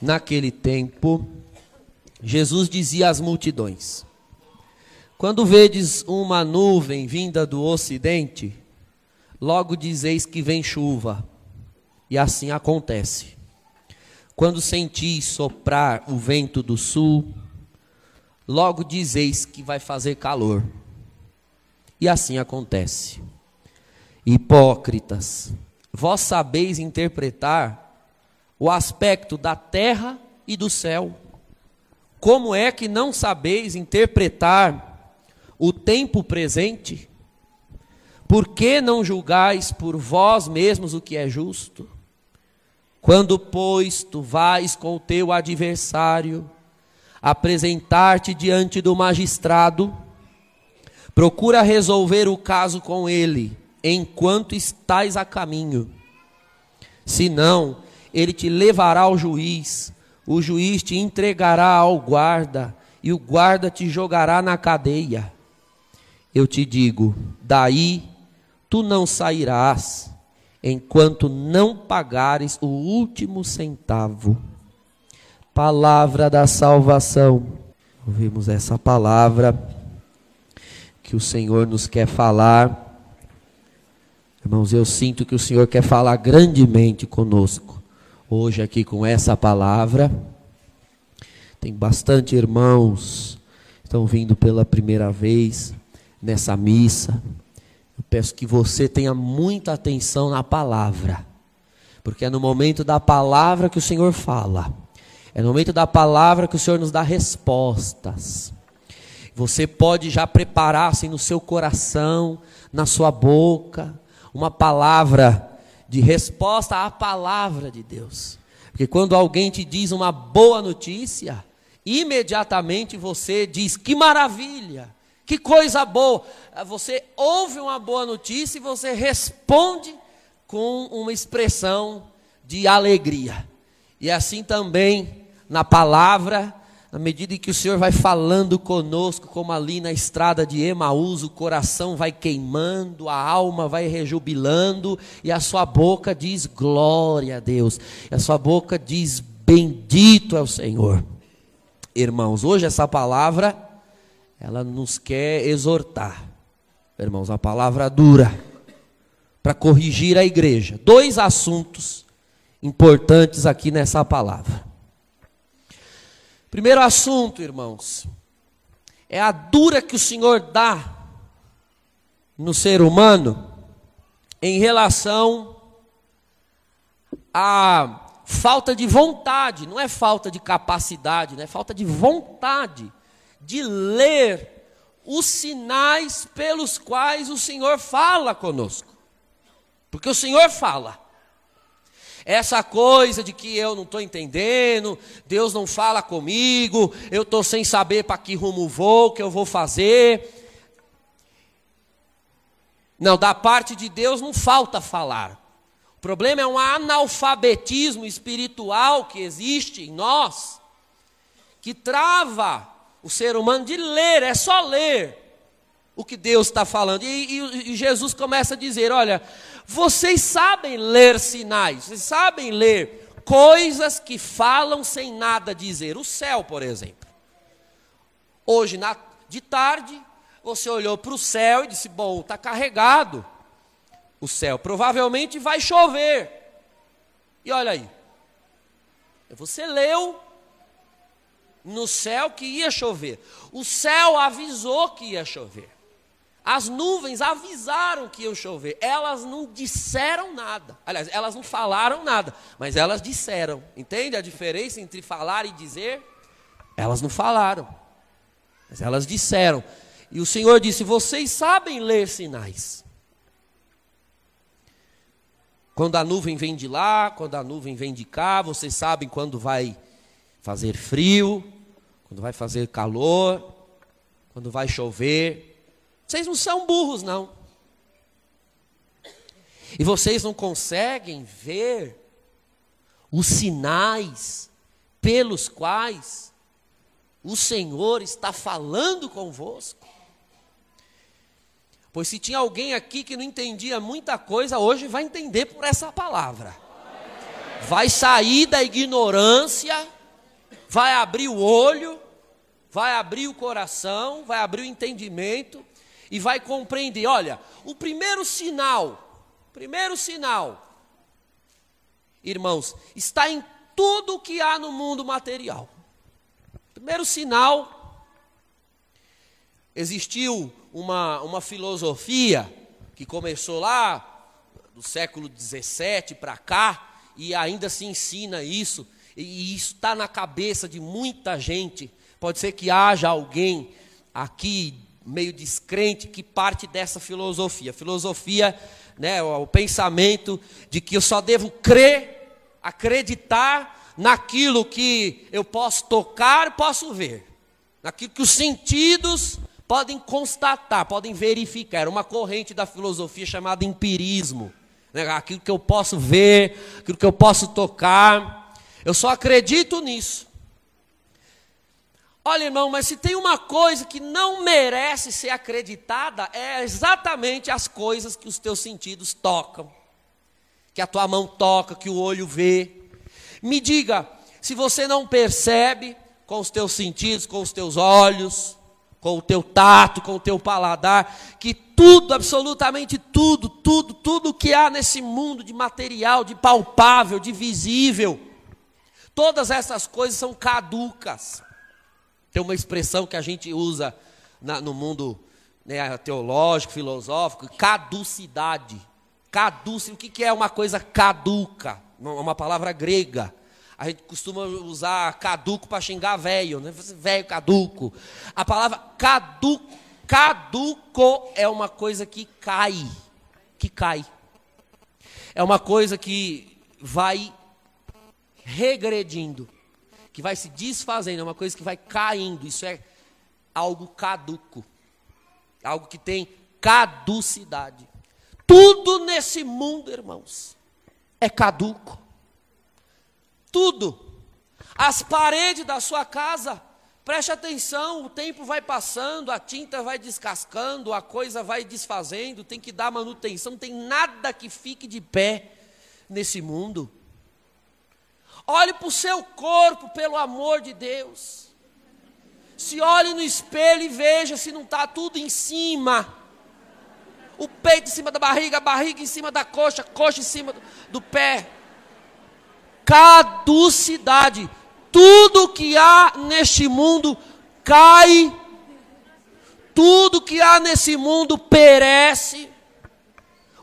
naquele tempo, Jesus dizia às multidões: Quando vedes uma nuvem vinda do ocidente, logo dizeis que vem chuva, e assim acontece. Quando sentis soprar o vento do sul, logo dizeis que vai fazer calor, e assim acontece. Hipócritas, vós sabeis interpretar o aspecto da terra e do céu. Como é que não sabeis interpretar o tempo presente? Por que não julgais por vós mesmos o que é justo? Quando, pois, tu vais com o teu adversário apresentar-te diante do magistrado, procura resolver o caso com ele, enquanto estás a caminho. Senão, ele te levará ao juiz, o juiz te entregará ao guarda, e o guarda te jogará na cadeia. Eu te digo: daí tu não sairás, enquanto não pagares o último centavo. Palavra da salvação. Ouvimos essa palavra que o Senhor nos quer falar. Irmãos, eu sinto que o Senhor quer falar grandemente conosco hoje aqui com essa palavra. Tem bastante irmãos que estão vindo pela primeira vez nessa missa. Eu peço que você tenha muita atenção na palavra, porque é no momento da palavra que o Senhor fala, é no momento da palavra que o Senhor nos dá respostas. Você pode já preparar assim no seu coração, na sua boca, uma palavra de resposta à palavra de Deus. Porque quando alguém te diz uma boa notícia, imediatamente você diz: que maravilha, que coisa boa. Você ouve uma boa notícia e você responde com uma expressão de alegria. E assim também na palavra na medida em que o Senhor vai falando conosco, como ali na estrada de Emaús, o coração vai queimando, a alma vai rejubilando, e a sua boca diz glória a Deus, e a sua boca diz bendito é o Senhor. Irmãos, hoje essa palavra, ela nos quer exortar, irmãos, uma palavra dura, para corrigir a igreja. Dois assuntos importantes aqui nessa palavra. Primeiro assunto, irmãos, é a dura que o Senhor dá no ser humano em relação à falta de vontade, não é falta de capacidade, não é falta de vontade de ler os sinais pelos quais o Senhor fala conosco. Porque o Senhor fala. Essa coisa de que eu não estou entendendo, Deus não fala comigo, eu estou sem saber para que rumo vou, o que eu vou fazer. Não, da parte de Deus não falta falar. O problema é um analfabetismo espiritual que existe em nós, que trava o ser humano de ler, é só ler o que Deus está falando. E, e, e, Jesus começa a dizer: olha, vocês sabem ler sinais, vocês sabem ler coisas que falam sem nada dizer. O céu, por exemplo. Hoje, na, de tarde, você olhou para o céu e disse: Bom, está carregado o céu, provavelmente vai chover. E olha aí, você leu no céu que ia chover, o céu avisou que ia chover. As nuvens avisaram que ia chover, elas não disseram nada. Aliás, elas não falaram nada, mas elas disseram. Entende a diferença entre falar e dizer? Elas não falaram, mas elas disseram. E o Senhor disse: Vocês sabem ler sinais. Quando a nuvem vem de lá, quando a nuvem vem de cá, vocês sabem quando vai fazer frio, quando vai fazer calor, quando vai chover. Vocês não são burros, não. E vocês não conseguem ver os sinais pelos quais o Senhor está falando convosco. Pois se tinha alguém aqui que não entendia muita coisa, hoje vai entender por essa palavra. vai sair da ignorância, vai abrir o olho, vai abrir o coração, vai abrir o entendimento e vai compreender. Olha, o primeiro sinal, primeiro sinal, irmãos, está em tudo o que há no mundo material. Primeiro sinal, existiu uma, uma filosofia que começou lá do século 17 para cá, e ainda se ensina isso, e isso está na cabeça de muita gente. Pode ser que haja alguém aqui meio descrente que parte dessa filosofia. Filosofia, né, o pensamento de que eu só devo crer, acreditar naquilo que eu posso tocar, posso ver, naquilo que os sentidos podem constatar, podem verificar. Era uma corrente da filosofia chamada empirismo. Né? Aquilo que eu posso ver, aquilo que eu posso tocar. Eu só acredito nisso. Olha, irmão, mas se tem uma coisa que não merece ser acreditada, é exatamente as coisas que os teus sentidos tocam, que a tua mão toca, que o olho vê. Me diga, se você não percebe com os teus sentidos, com os teus olhos, com o teu tato, com o teu paladar, que tudo, absolutamente tudo, tudo, tudo que há nesse mundo de material, de palpável, de visível, todas essas coisas são caducas. Tem uma expressão que a gente usa na, no mundo né, teológico, filosófico, caducidade. Caduce, o que, que é uma coisa caduca? Uma palavra grega. A gente costuma usar caduco para xingar velho, né? Velho caduco. A palavra caduco, caduco é uma coisa que cai, que cai. É uma coisa que vai regredindo, que vai se desfazendo, é uma coisa que vai caindo. Isso é algo caduco. Algo que tem caducidade. Tudo nesse mundo, irmãos, é caduco. Tudo. As paredes da sua casa, preste atenção, o tempo vai passando, a tinta vai descascando, a coisa vai desfazendo, tem que dar manutenção, não tem nada que fique de pé nesse mundo. Olhe para o seu corpo, pelo amor de Deus. Se olhe no espelho e veja se não está tudo em cima. O peito em cima da barriga, a barriga em cima da coxa, a coxa em cima do, do pé caducidade. Tudo que há neste mundo cai, tudo que há nesse mundo perece.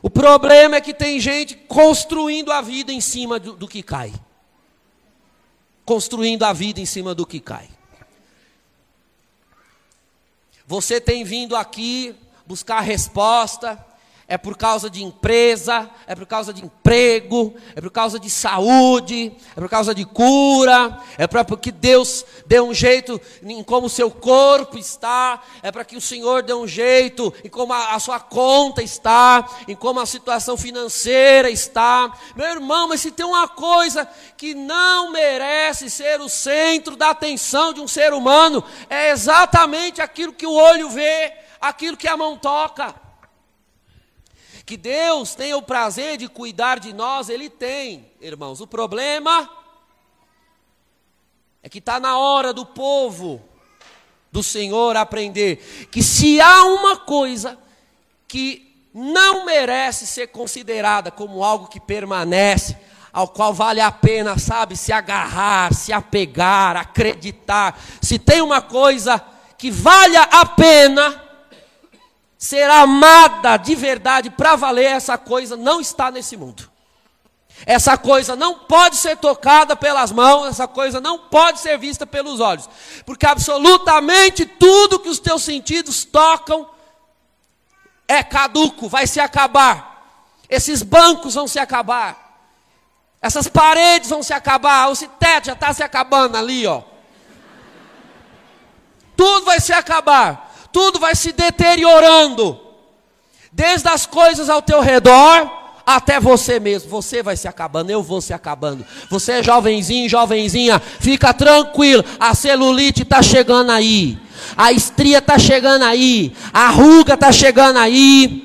O problema é que tem gente construindo a vida em cima do, do que cai. Construindo a vida em cima do que cai. Você tem vindo aqui buscar resposta, é por causa de empresa, é por causa de emprego, é por causa de saúde, é por causa de cura, é para que Deus dê um jeito em como o seu corpo está, é para que o Senhor dê um jeito em como a, a sua conta está, em como a situação financeira está. Meu irmão, mas se tem uma coisa que não merece ser o centro da atenção de um ser humano, é exatamente aquilo que o olho vê, aquilo que a mão toca. Que Deus tenha o prazer de cuidar de nós, Ele tem, irmãos. O problema é que está na hora do povo do Senhor aprender que se há uma coisa que não merece ser considerada como algo que permanece, ao qual vale a pena, sabe, se agarrar, se apegar, acreditar, se tem uma coisa que valha a pena, ser amada de verdade para valer, essa coisa não está nesse mundo. Essa coisa não pode ser tocada pelas mãos, essa coisa não pode ser vista pelos olhos, porque absolutamente tudo que os teus sentidos tocam é caduco, vai se acabar. Esses bancos vão se acabar. Essas paredes vão se acabar, esse teto já está se acabando ali, ó. Tudo vai se acabar tudo vai se deteriorando, desde as coisas ao teu redor até você mesmo. Você vai se acabando, eu vou se acabando. Você é jovenzinho, jovenzinha, fica tranquilo, a celulite está chegando aí, a estria está chegando aí, a ruga está chegando aí.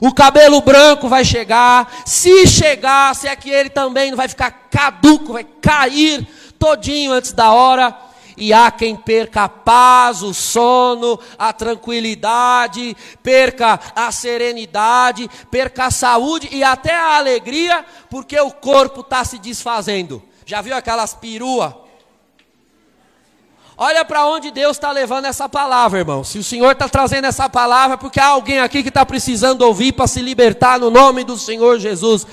O cabelo branco vai chegar. Se chegar, se é que ele também não vai ficar caduco, vai cair todinho antes da hora. E há quem perca a paz, o sono, a tranquilidade, perca a serenidade, perca a saúde e até a alegria, porque o corpo está se desfazendo. Já viu aquelas peruas Olha para onde Deus está levando essa palavra, irmão. Se o Senhor está trazendo essa palavra, porque há alguém aqui que está precisando ouvir para se libertar no nome do Senhor Jesus.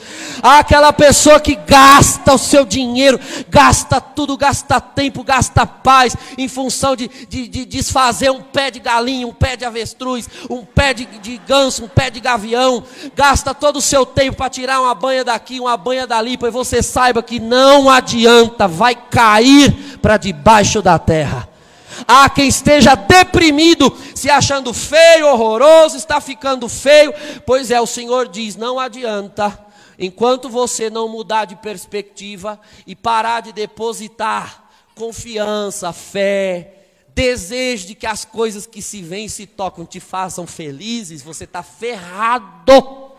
Há aquela pessoa que gasta o seu dinheiro, gasta tudo, gasta tempo, gasta paz, em função de, de, de desfazer um pé de galinha, um pé de avestruz, um pé de, de ganso, um pé de gavião. Gasta todo o seu tempo para tirar uma banha daqui, uma banha dali, para você saiba que não adianta, vai cair para debaixo da terra. Há quem esteja deprimido, se achando feio, horroroso, está ficando feio. Pois é, o Senhor diz: não adianta, enquanto você não mudar de perspectiva e parar de depositar confiança, fé, desejo de que as coisas que se veem e se tocam te façam felizes, você está ferrado.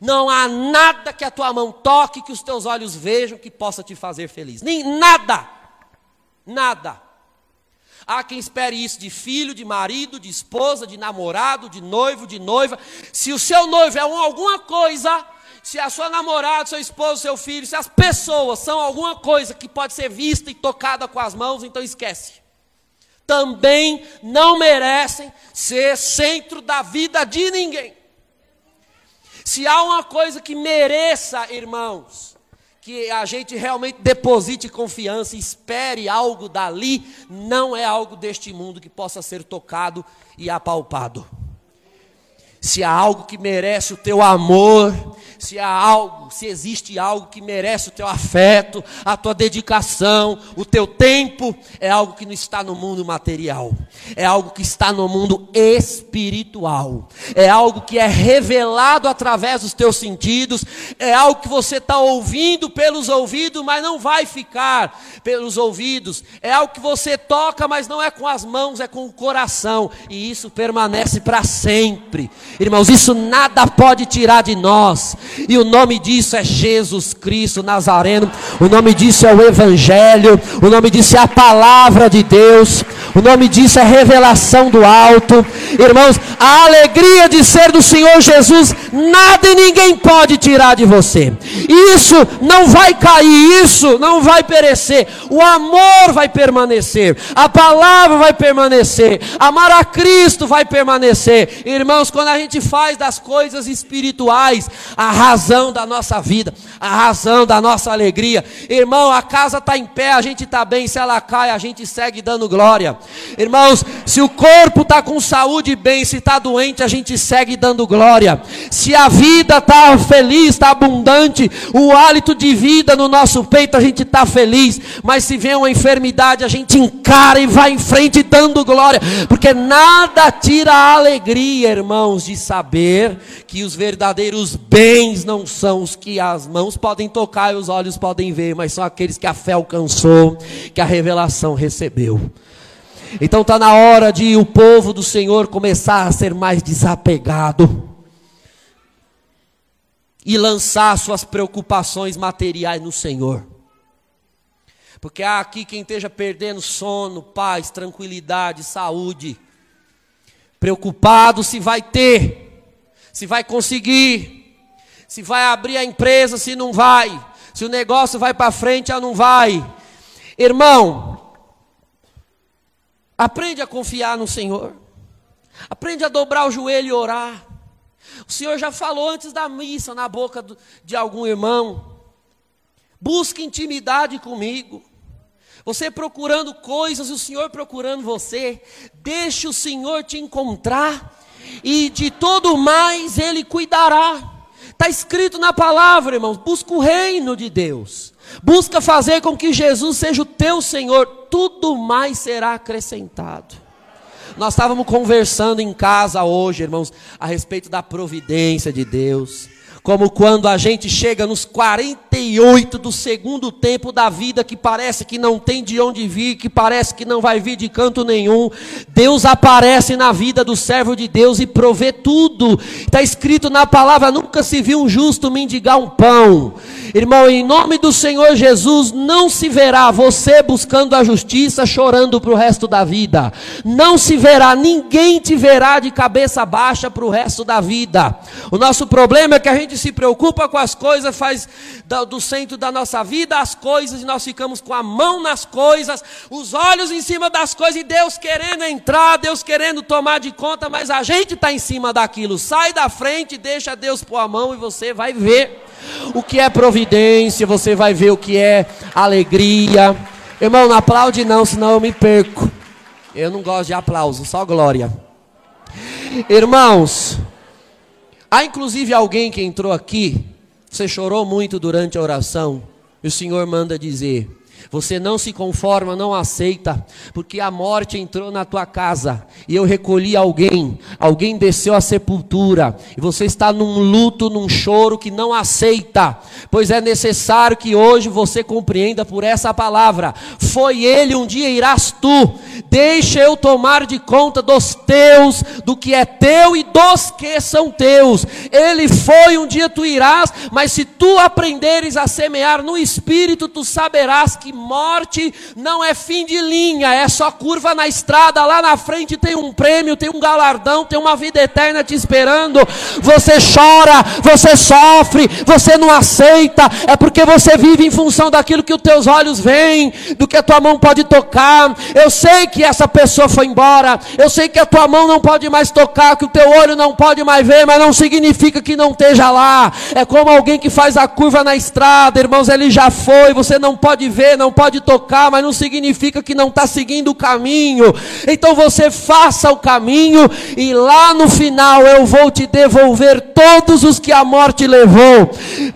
Não há nada que a tua mão toque, que os teus olhos vejam, que possa te fazer feliz. Nem nada. Nada. Há quem espere isso de filho, de marido, de esposa, de namorado, de noivo, de noiva. Se o seu noivo é alguma coisa, se a sua namorada, seu esposo, seu filho, se as pessoas são alguma coisa que pode ser vista e tocada com as mãos, então esquece. Também não merecem ser centro da vida de ninguém. Se há uma coisa que mereça, irmãos, que a gente realmente deposite confiança, espere algo dali, não é algo deste mundo que possa ser tocado e apalpado. Se há algo que merece o teu amor, se há algo, se existe algo que merece o teu afeto, a tua dedicação, o teu tempo, é algo que não está no mundo material, é algo que está no mundo espiritual, é algo que é revelado através dos teus sentidos, é algo que você está ouvindo pelos ouvidos, mas não vai ficar pelos ouvidos, é algo que você toca, mas não é com as mãos, é com o coração, e isso permanece para sempre, irmãos. Isso nada pode tirar de nós. E o nome disso é Jesus Cristo Nazareno. O nome disso é o Evangelho. O nome disso é a palavra de Deus. O nome disso é revelação do alto. Irmãos, a alegria de ser do Senhor Jesus, nada e ninguém pode tirar de você. Isso não vai cair, isso não vai perecer. O amor vai permanecer. A palavra vai permanecer. Amar a Cristo vai permanecer. Irmãos, quando a gente faz das coisas espirituais a razão da nossa vida, a razão da nossa alegria. Irmão, a casa está em pé, a gente está bem. Se ela cai, a gente segue dando glória. Irmãos, se o corpo está com saúde bem, se está doente, a gente segue dando glória. Se a vida está feliz, está abundante, o hálito de vida no nosso peito, a gente está feliz. Mas se vem uma enfermidade, a gente encara e vai em frente dando glória, porque nada tira a alegria, irmãos, de saber que os verdadeiros bens não são os que as mãos podem tocar e os olhos podem ver, mas são aqueles que a fé alcançou, que a revelação recebeu. Então está na hora de o povo do Senhor começar a ser mais desapegado e lançar suas preocupações materiais no Senhor. Porque há aqui quem esteja perdendo sono, paz, tranquilidade, saúde, preocupado se vai ter, se vai conseguir, se vai abrir a empresa, se não vai, se o negócio vai para frente ou não vai. Irmão, aprende a confiar no Senhor, aprende a dobrar o joelho e orar. O Senhor já falou antes da missa na boca de algum irmão. Busque intimidade comigo. Você procurando coisas, o Senhor procurando você. Deixe o Senhor te encontrar. E de todo mais Ele cuidará. Está escrito na palavra, irmãos. Busca o reino de Deus. Busca fazer com que Jesus seja o teu Senhor. Tudo mais será acrescentado. Nós estávamos conversando em casa hoje, irmãos, a respeito da providência de Deus Como quando a gente chega nos 48 do segundo tempo da vida, que parece que não tem de onde vir, que parece que não vai vir de canto nenhum. Deus aparece na vida do servo de Deus e provê tudo. Está escrito na palavra: nunca se viu um justo mendigar um pão. Irmão, em nome do Senhor Jesus, não se verá você buscando a justiça, chorando para o resto da vida. Não se verá, ninguém te verá de cabeça baixa para o resto da vida. O nosso problema é que a gente se preocupa com as coisas, faz do centro da nossa vida as coisas, e nós ficamos com a mão nas coisas, os olhos em cima das coisas, e Deus querendo entrar, Deus querendo tomar de conta, mas a gente está em cima daquilo. Sai da frente, deixa Deus pôr a mão e você vai ver o que é providência, você vai ver o que é alegria. Irmão, não aplaude não, senão eu me perco. Eu não gosto de aplauso, só glória. Irmãos, há inclusive alguém que entrou aqui, você chorou muito durante a oração, e o Senhor manda dizer: você não se conforma, não aceita, porque a morte entrou na tua casa e eu recolhi alguém, alguém desceu à sepultura e você está num luto, num choro que não aceita, pois é necessário que hoje você compreenda por essa palavra: foi ele, um dia irás tu, deixa eu tomar de conta dos teus, do que é teu e dos que são teus. Ele foi, um dia tu irás, mas se tu aprenderes a semear no espírito, tu saberás que morte não é fim de linha, é só curva na estrada, lá na frente tem um prêmio, tem um galardão, tem uma vida eterna te esperando. Você chora, você sofre, você não aceita, é porque você vive em função daquilo que os teus olhos veem, do que a tua mão pode tocar. Eu sei que essa pessoa foi embora, eu sei que a tua mão não pode mais tocar, que o teu olho não pode mais ver, mas não significa que não esteja lá. É como alguém que faz a curva na estrada, irmãos, ele já foi, você não pode ver, não pode tocar, mas não significa que não está seguindo o caminho. Então você faça o caminho e lá no final eu vou te devolver todos os que a morte levou.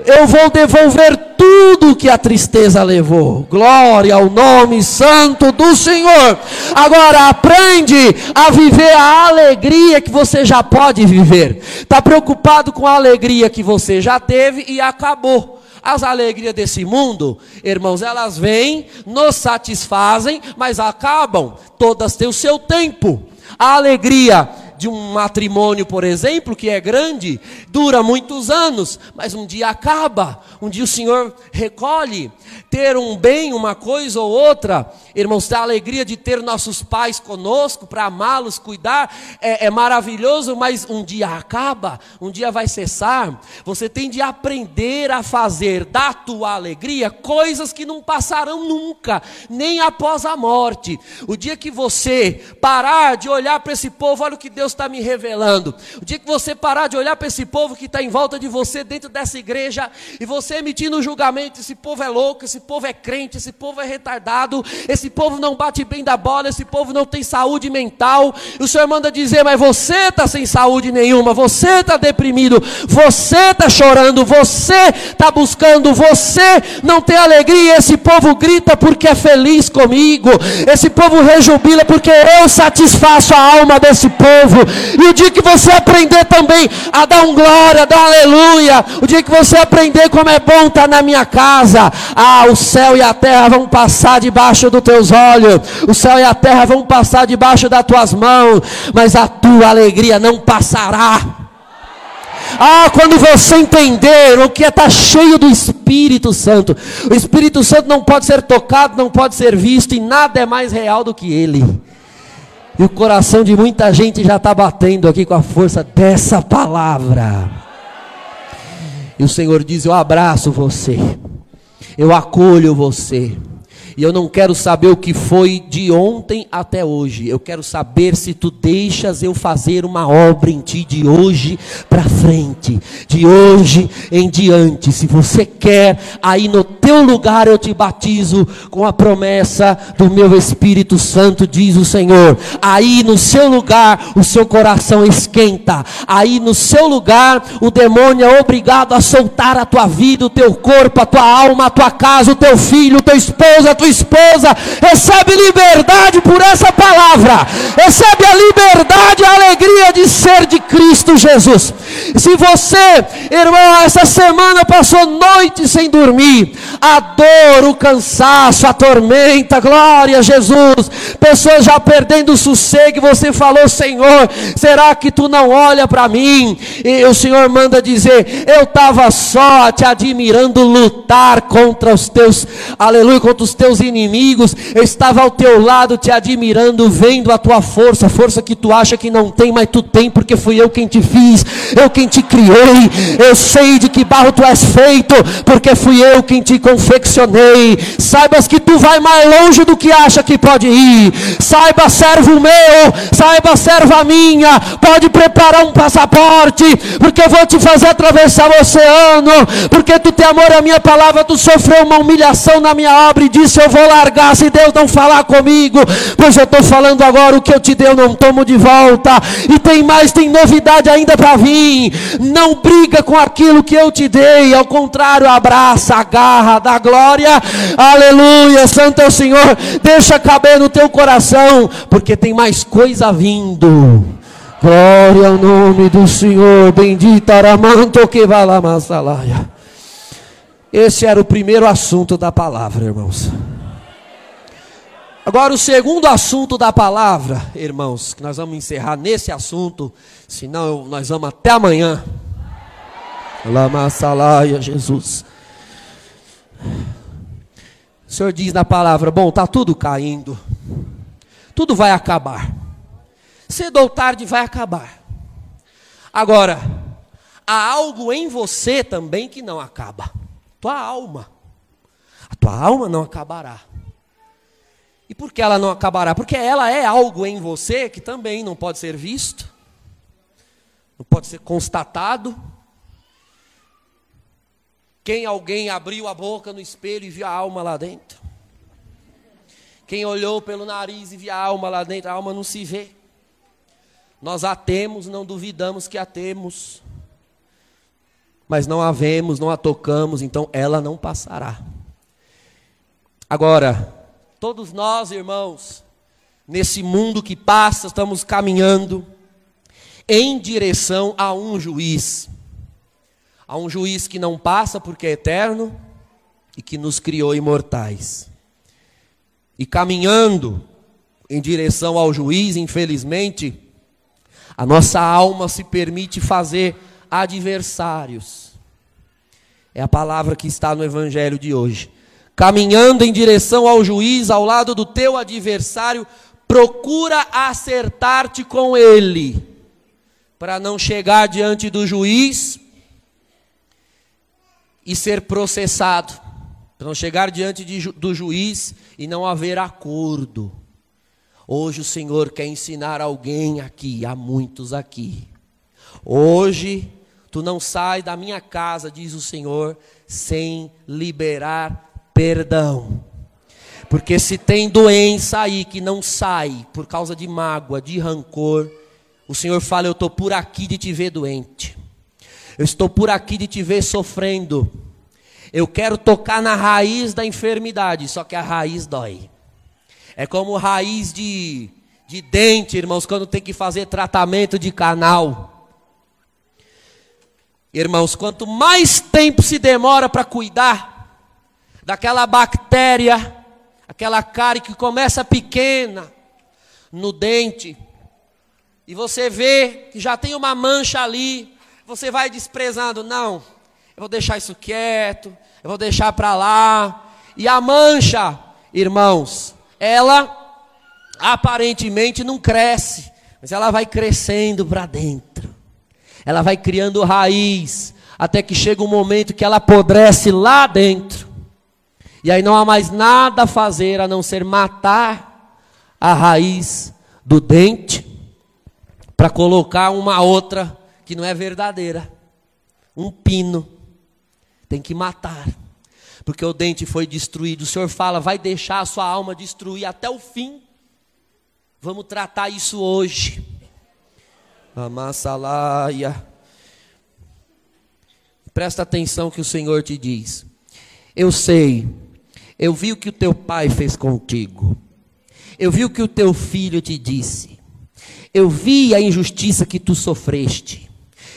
Eu vou devolver tudo que a tristeza levou. Glória ao nome santo do Senhor. Agora aprende a viver a alegria que você já pode viver. Está preocupado com a alegria que você já teve e acabou. As alegrias desse mundo, irmãos, elas vêm, nos satisfazem, mas acabam. Todas têm o seu tempo. A alegria de um matrimônio, por exemplo, que é grande, dura muitos anos, mas um dia acaba, um dia o Senhor recolhe. Ter um bem, uma coisa ou outra, irmãos, a alegria de ter nossos pais conosco, para amá-los, cuidar, é, é maravilhoso, mas um dia acaba, um dia vai cessar. Você tem de aprender a fazer da tua alegria coisas que não passarão nunca, nem após a morte. O dia que você parar de olhar para esse povo, olha o que Deus está me revelando. O dia que você parar de olhar para esse povo que está em volta de você, dentro dessa igreja, e você emitindo julgamento: esse povo é louco, esse povo é crente, esse povo é retardado, esse povo não bate bem da bola, esse povo não tem saúde mental. O Senhor manda dizer: mas você está sem saúde nenhuma, você está deprimido, você está chorando, você está buscando, você não tem alegria. Esse povo grita porque é feliz comigo, esse povo rejubila porque eu satisfaço a alma desse povo. E o dia que você aprender também a dar um glória, a dar um aleluia, o dia que você aprender como é bom estar na minha casa, ah, o céu e a terra vão passar debaixo dos teus olhos, o céu e a terra vão passar debaixo das tuas mãos, mas a tua alegria não passará. Ah, quando você entender o que é estar tá cheio do Espírito Santo, o Espírito Santo não pode ser tocado, não pode ser visto, e nada é mais real do que Ele. E o coração de muita gente já está batendo aqui com a força dessa palavra. E o Senhor diz: Eu abraço você, eu acolho você. E eu não quero saber o que foi de ontem até hoje. Eu quero saber se tu deixas eu fazer uma obra em ti de hoje para frente, de hoje em diante. Se você quer, aí no teu lugar eu te batizo com a promessa do meu Espírito Santo, diz o Senhor. Aí no seu lugar o seu coração esquenta. Aí no seu lugar o demônio é obrigado a soltar a tua vida, o teu corpo, a tua alma, a tua casa, o teu filho, o teu esposo, a tua esposa, recebe liberdade por essa palavra, recebe a liberdade, a alegria de ser de Cristo Jesus. Se você, irmão, essa semana passou noite sem dormir, a dor, o cansaço, a tormenta, glória a Jesus, pessoas já perdendo o sossego, você falou, Senhor, será que tu não olha para mim? E o Senhor manda dizer: Eu estava só te admirando lutar contra os teus, aleluia, contra os teus inimigos, eu estava ao teu lado te admirando, vendo a tua força, força que tu acha que não tem, mas tu tem, porque fui eu quem te fiz, eu quem te criei, eu sei de que barro tu és feito, porque fui eu quem te confeccionei. Saibas que tu vai mais longe do que acha que pode ir. Saiba, servo meu, saiba, serva minha, pode preparar um passaporte, porque eu vou te fazer atravessar o oceano, porque tu tem amor à minha palavra, tu sofreu uma humilhação na minha obra e disse: Eu vou largar se Deus não falar comigo, pois eu estou falando agora o que eu te dei, eu não tomo de volta, e tem mais, tem novidade ainda para vir. Não briga com aquilo que eu te dei, ao contrário, abraça, agarra, dá glória, aleluia, santo é o Senhor, deixa caber no teu coração, porque tem mais coisa vindo. Glória ao nome do Senhor, bendito Aramanto que valamasalaia. Esse era o primeiro assunto da palavra, irmãos. Agora, o segundo assunto da palavra, irmãos, que nós vamos encerrar nesse assunto, senão nós vamos até amanhã. Lamassalaia, Jesus. O Senhor diz na palavra: Bom, está tudo caindo, tudo vai acabar cedo ou tarde vai acabar. Agora, há algo em você também que não acaba. Tua alma. A tua alma não acabará. E por que ela não acabará? Porque ela é algo em você que também não pode ser visto, não pode ser constatado. Quem alguém abriu a boca no espelho e viu a alma lá dentro? Quem olhou pelo nariz e viu a alma lá dentro, a alma não se vê. Nós a temos, não duvidamos que a temos. Mas não a vemos, não a tocamos, então ela não passará. Agora, todos nós, irmãos, nesse mundo que passa, estamos caminhando em direção a um juiz. A um juiz que não passa porque é eterno e que nos criou imortais. E caminhando em direção ao juiz, infelizmente, a nossa alma se permite fazer adversários. É a palavra que está no evangelho de hoje. Caminhando em direção ao juiz, ao lado do teu adversário, procura acertar-te com ele, para não chegar diante do juiz e ser processado, para não chegar diante de, do juiz e não haver acordo. Hoje o Senhor quer ensinar alguém aqui, há muitos aqui. Hoje tu não sai da minha casa, diz o Senhor, sem liberar perdão. Porque se tem doença aí que não sai por causa de mágoa, de rancor, o Senhor fala: Eu estou por aqui de te ver doente, eu estou por aqui de te ver sofrendo. Eu quero tocar na raiz da enfermidade, só que a raiz dói. É como raiz de, de dente, irmãos, quando tem que fazer tratamento de canal. Irmãos, quanto mais tempo se demora para cuidar daquela bactéria, aquela cárie que começa pequena no dente, e você vê que já tem uma mancha ali, você vai desprezando, não, eu vou deixar isso quieto, eu vou deixar para lá. E a mancha, irmãos, ela aparentemente não cresce, mas ela vai crescendo para dentro. Ela vai criando raiz, até que chega um momento que ela apodrece lá dentro. E aí não há mais nada a fazer a não ser matar a raiz do dente para colocar uma outra que não é verdadeira. Um pino. Tem que matar porque o dente foi destruído. O Senhor fala, vai deixar a sua alma destruir até o fim. Vamos tratar isso hoje. Amassalaia. Presta atenção que o Senhor te diz. Eu sei, eu vi o que o teu pai fez contigo. Eu vi o que o teu filho te disse. Eu vi a injustiça que tu sofreste.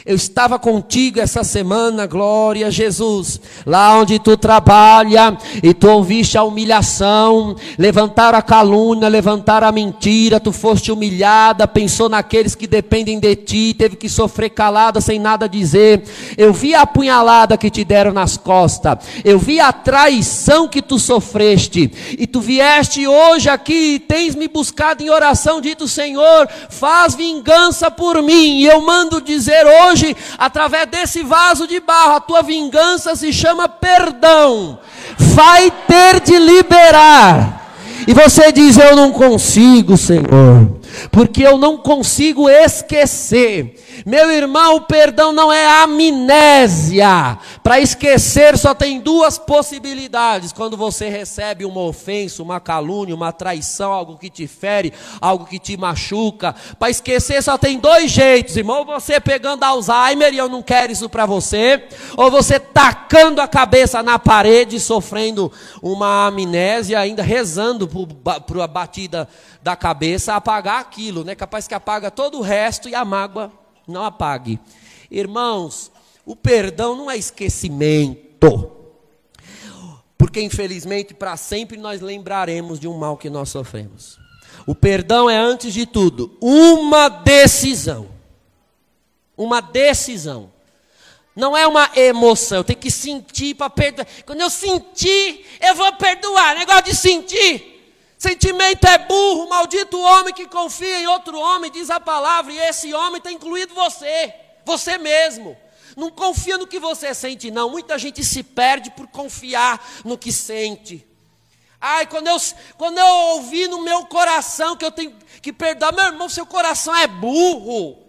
Eu estava contigo essa semana, glória a Jesus. Lá onde tu trabalha e tu ouviste a humilhação, levantar a calúnia, levantar a mentira, tu foste humilhada, pensou naqueles que dependem de ti, teve que sofrer calada sem nada dizer. Eu vi a apunhalada que te deram nas costas. Eu vi a traição que tu sofreste. E tu vieste hoje aqui e tens me buscado em oração, dito Senhor, faz vingança por mim. E eu mando dizer hoje hoje, através desse vaso de barro, a tua vingança se chama perdão. Vai ter de liberar. E você diz: Eu não consigo, Senhor, porque eu não consigo esquecer meu irmão, o perdão não é amnésia. Para esquecer só tem duas possibilidades. Quando você recebe uma ofensa, uma calúnia, uma traição, algo que te fere, algo que te machuca. Para esquecer só tem dois jeitos, irmão. Você pegando Alzheimer e eu não quero isso para você. Ou você tacando a cabeça na parede, sofrendo uma amnésia, ainda rezando para a batida da cabeça apagar aquilo, né? Capaz que apaga todo o resto e a mágoa não apague. Irmãos, o perdão não é esquecimento. Porque infelizmente para sempre nós lembraremos de um mal que nós sofremos. O perdão é antes de tudo uma decisão. Uma decisão. Não é uma emoção, eu tenho que sentir para perdoar. Quando eu sentir, eu vou perdoar. Negócio de sentir. Sentimento é burro, maldito homem que confia em outro homem, diz a palavra, e esse homem está incluído você, você mesmo. Não confia no que você sente, não. Muita gente se perde por confiar no que sente. Ai, quando eu, quando eu ouvi no meu coração que eu tenho que perdoar, meu irmão, seu coração é burro.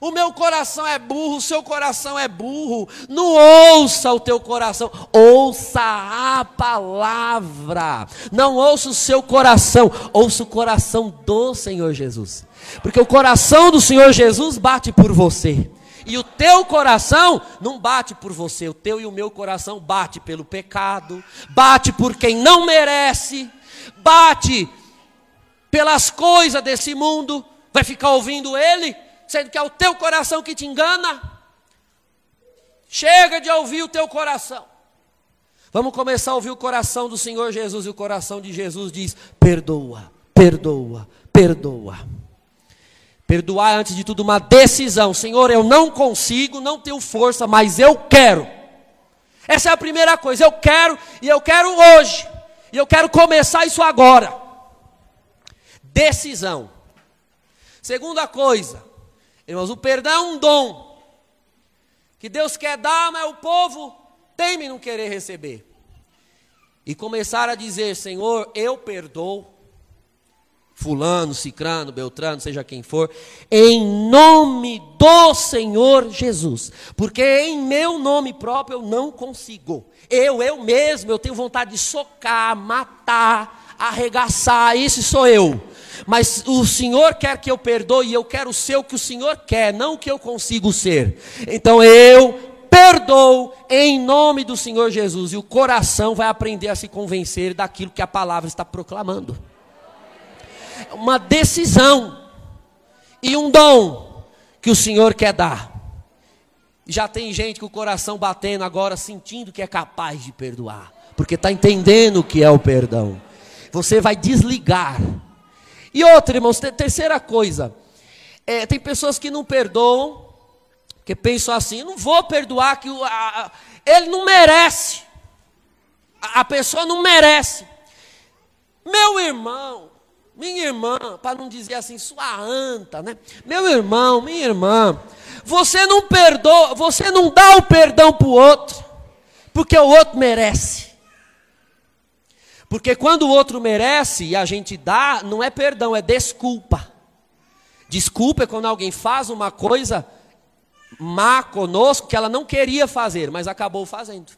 O meu coração é burro, o seu coração é burro. Não ouça o teu coração, ouça a palavra. Não ouça o seu coração, ouça o coração do Senhor Jesus. Porque o coração do Senhor Jesus bate por você. E o teu coração não bate por você, o teu e o meu coração bate pelo pecado, bate por quem não merece, bate pelas coisas desse mundo. Vai ficar ouvindo ele? Sendo que é o teu coração que te engana. Chega de ouvir o teu coração. Vamos começar a ouvir o coração do Senhor Jesus, e o coração de Jesus diz: perdoa, perdoa, perdoa. Perdoar antes de tudo uma decisão. Senhor, eu não consigo, não tenho força, mas eu quero. Essa é a primeira coisa. Eu quero e eu quero hoje. E eu quero começar isso agora. Decisão. Segunda coisa, Irmãos, o perdão é um dom que Deus quer dar, mas o povo teme não querer receber. E começar a dizer: Senhor, eu perdoo. Fulano, Cicrano, Beltrano, seja quem for, em nome do Senhor Jesus, porque em meu nome próprio eu não consigo. Eu, eu mesmo, eu tenho vontade de socar, matar, arregaçar, esse sou eu. Mas o Senhor quer que eu perdoe e eu quero ser o que o Senhor quer, não o que eu consigo ser. Então eu perdoo em nome do Senhor Jesus. E o coração vai aprender a se convencer daquilo que a palavra está proclamando. Uma decisão e um dom que o Senhor quer dar. Já tem gente com o coração batendo agora, sentindo que é capaz de perdoar, porque está entendendo o que é o perdão. Você vai desligar e outra, irmãos, terceira coisa, é, tem pessoas que não perdoam, que pensam assim, não vou perdoar, que o, a, ele não merece, a, a pessoa não merece. Meu irmão, minha irmã, para não dizer assim, sua anta, né? Meu irmão, minha irmã, você não perdoa, você não dá o perdão para o outro, porque o outro merece. Porque quando o outro merece e a gente dá, não é perdão, é desculpa. Desculpa é quando alguém faz uma coisa má conosco que ela não queria fazer, mas acabou fazendo.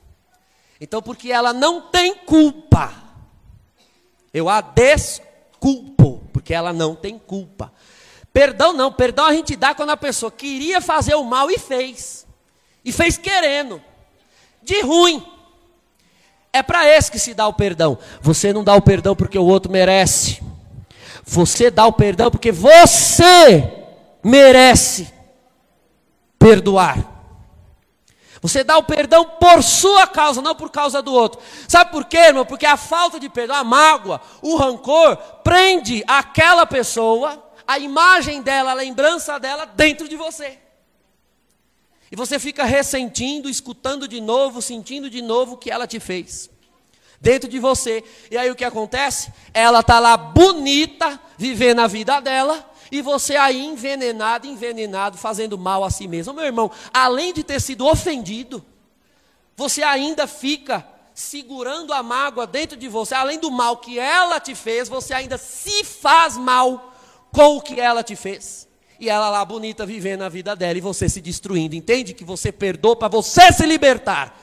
Então, porque ela não tem culpa, eu a desculpo, porque ela não tem culpa. Perdão não, perdão a gente dá quando a pessoa queria fazer o mal e fez. E fez querendo. De ruim. É para esse que se dá o perdão. Você não dá o perdão porque o outro merece. Você dá o perdão porque você merece. perdoar. Você dá o perdão por sua causa, não por causa do outro. Sabe por quê, irmão? Porque a falta de perdão, a mágoa, o rancor, prende aquela pessoa, a imagem dela, a lembrança dela dentro de você. E você fica ressentindo, escutando de novo, sentindo de novo o que ela te fez. Dentro de você. E aí o que acontece? Ela está lá bonita, vivendo a vida dela, e você aí envenenado, envenenado, fazendo mal a si mesmo. Meu irmão, além de ter sido ofendido, você ainda fica segurando a mágoa dentro de você, além do mal que ela te fez, você ainda se faz mal com o que ela te fez. E ela lá bonita vivendo a vida dela e você se destruindo. Entende que você perdoa para você se libertar.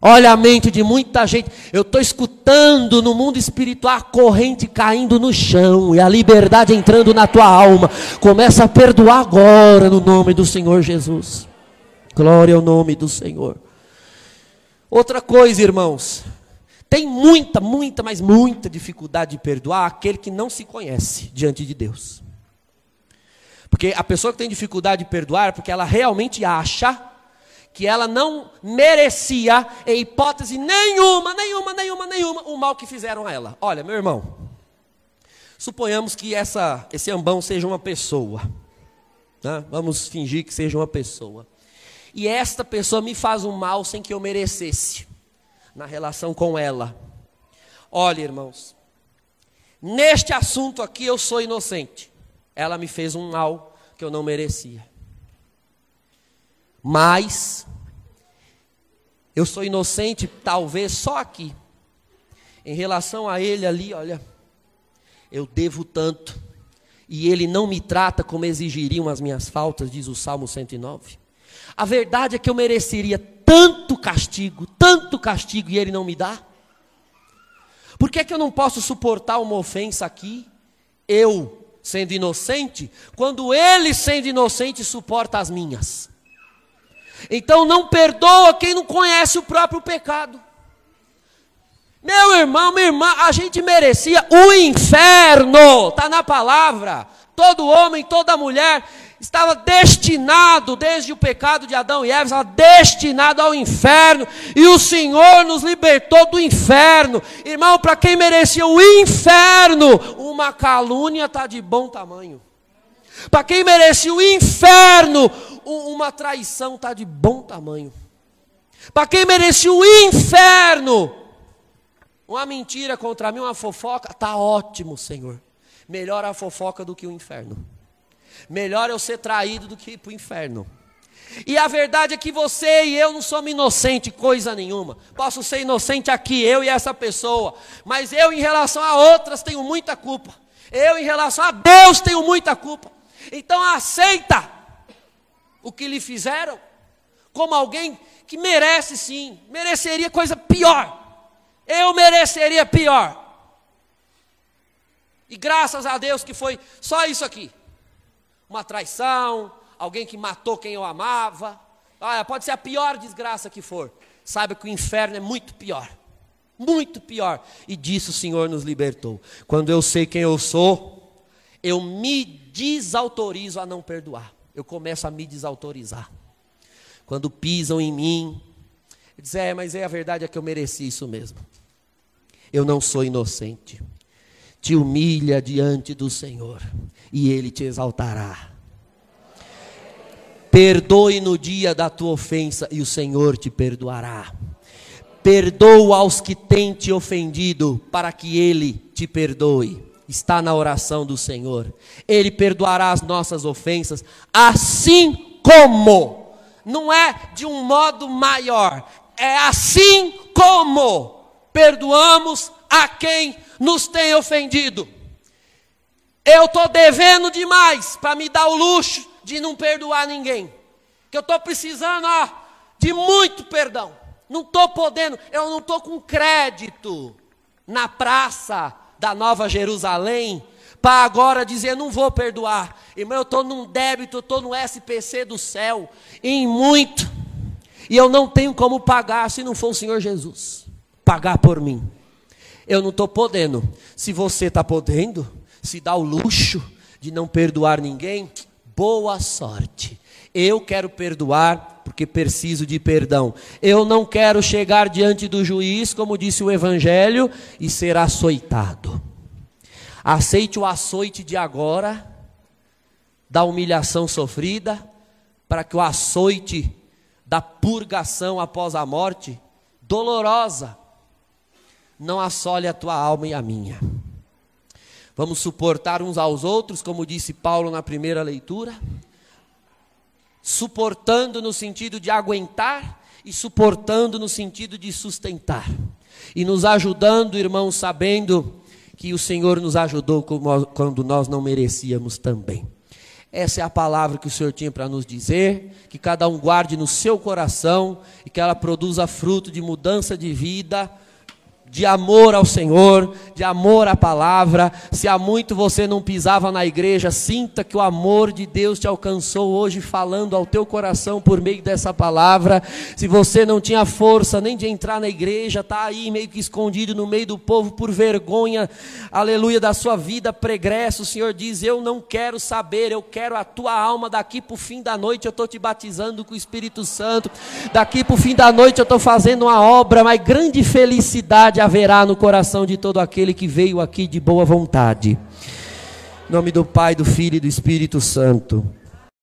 Olha a mente de muita gente. Eu estou escutando no mundo espiritual a corrente caindo no chão e a liberdade entrando na tua alma. Começa a perdoar agora no nome do Senhor Jesus. Glória ao nome do Senhor. Outra coisa, irmãos. Tem muita, muita, mas muita dificuldade de perdoar aquele que não se conhece diante de Deus. Porque a pessoa que tem dificuldade de perdoar porque ela realmente acha que ela não merecia, em hipótese nenhuma, nenhuma, nenhuma, nenhuma, o mal que fizeram a ela. Olha, meu irmão, suponhamos que essa, esse ambão seja uma pessoa. Né? Vamos fingir que seja uma pessoa. E esta pessoa me faz um mal sem que eu merecesse, na relação com ela. Olha, irmãos, neste assunto aqui eu sou inocente. Ela me fez um mal que eu não merecia. Mas eu sou inocente, talvez só aqui. Em relação a ele ali, olha, eu devo tanto. E ele não me trata como exigiriam as minhas faltas, diz o Salmo 109. A verdade é que eu mereceria tanto castigo, tanto castigo, e ele não me dá. Por que, é que eu não posso suportar uma ofensa aqui, eu sendo inocente, quando ele sendo inocente suporta as minhas? Então não perdoa quem não conhece o próprio pecado. Meu irmão, minha irmã, a gente merecia o inferno, está na palavra. Todo homem, toda mulher estava destinado, desde o pecado de Adão e Eva, estava destinado ao inferno, e o Senhor nos libertou do inferno. Irmão, para quem merecia o inferno, uma calúnia está de bom tamanho. Para quem merecia o inferno, uma traição está de bom tamanho. Para quem merecia o inferno, uma mentira contra mim, uma fofoca, está ótimo, Senhor. Melhor a fofoca do que o inferno. Melhor eu ser traído do que ir para o inferno. E a verdade é que você e eu não somos inocentes, coisa nenhuma. Posso ser inocente aqui, eu e essa pessoa. Mas eu, em relação a outras, tenho muita culpa. Eu, em relação a Deus, tenho muita culpa. Então aceita o que lhe fizeram como alguém que merece sim, mereceria coisa pior. Eu mereceria pior. E graças a Deus que foi só isso aqui. Uma traição, alguém que matou quem eu amava. Olha, pode ser a pior desgraça que for. Saiba que o inferno é muito pior. Muito pior. E disso o Senhor nos libertou. Quando eu sei quem eu sou, eu me desautorizo a não perdoar eu começo a me desautorizar. Quando pisam em mim, diz: É, mas é a verdade é que eu mereci isso mesmo. Eu não sou inocente. Te humilha diante do Senhor e Ele te exaltará. Perdoe no dia da tua ofensa e o Senhor te perdoará. Perdoa aos que têm te ofendido, para que Ele te perdoe está na oração do Senhor. Ele perdoará as nossas ofensas, assim como, não é de um modo maior, é assim como perdoamos a quem nos tem ofendido. Eu estou devendo demais para me dar o luxo de não perdoar ninguém. Que eu estou precisando ó, de muito perdão. Não estou podendo, eu não estou com crédito na praça da Nova Jerusalém, para agora dizer, não vou perdoar. Irmão, eu estou num débito, eu estou no SPC do céu, em muito. E eu não tenho como pagar se não for o Senhor Jesus pagar por mim. Eu não estou podendo. Se você está podendo, se dá o luxo de não perdoar ninguém, boa sorte. Eu quero perdoar porque preciso de perdão. Eu não quero chegar diante do juiz, como disse o Evangelho, e ser açoitado. Aceite o açoite de agora, da humilhação sofrida, para que o açoite da purgação após a morte, dolorosa, não assole a tua alma e a minha. Vamos suportar uns aos outros, como disse Paulo na primeira leitura, suportando no sentido de aguentar e suportando no sentido de sustentar. E nos ajudando, irmãos, sabendo que o Senhor nos ajudou quando nós não merecíamos também. Essa é a palavra que o Senhor tinha para nos dizer, que cada um guarde no seu coração e que ela produza fruto de mudança de vida de amor ao Senhor, de amor à palavra. Se há muito você não pisava na igreja, sinta que o amor de Deus te alcançou hoje, falando ao teu coração por meio dessa palavra. Se você não tinha força nem de entrar na igreja, está aí meio que escondido no meio do povo por vergonha, aleluia, da sua vida pregressa. O Senhor diz: Eu não quero saber, eu quero a tua alma. Daqui para o fim da noite eu estou te batizando com o Espírito Santo. Daqui para o fim da noite eu estou fazendo uma obra, mas grande felicidade haverá no coração de todo aquele que veio aqui de boa vontade. Em nome do Pai, do Filho e do Espírito Santo.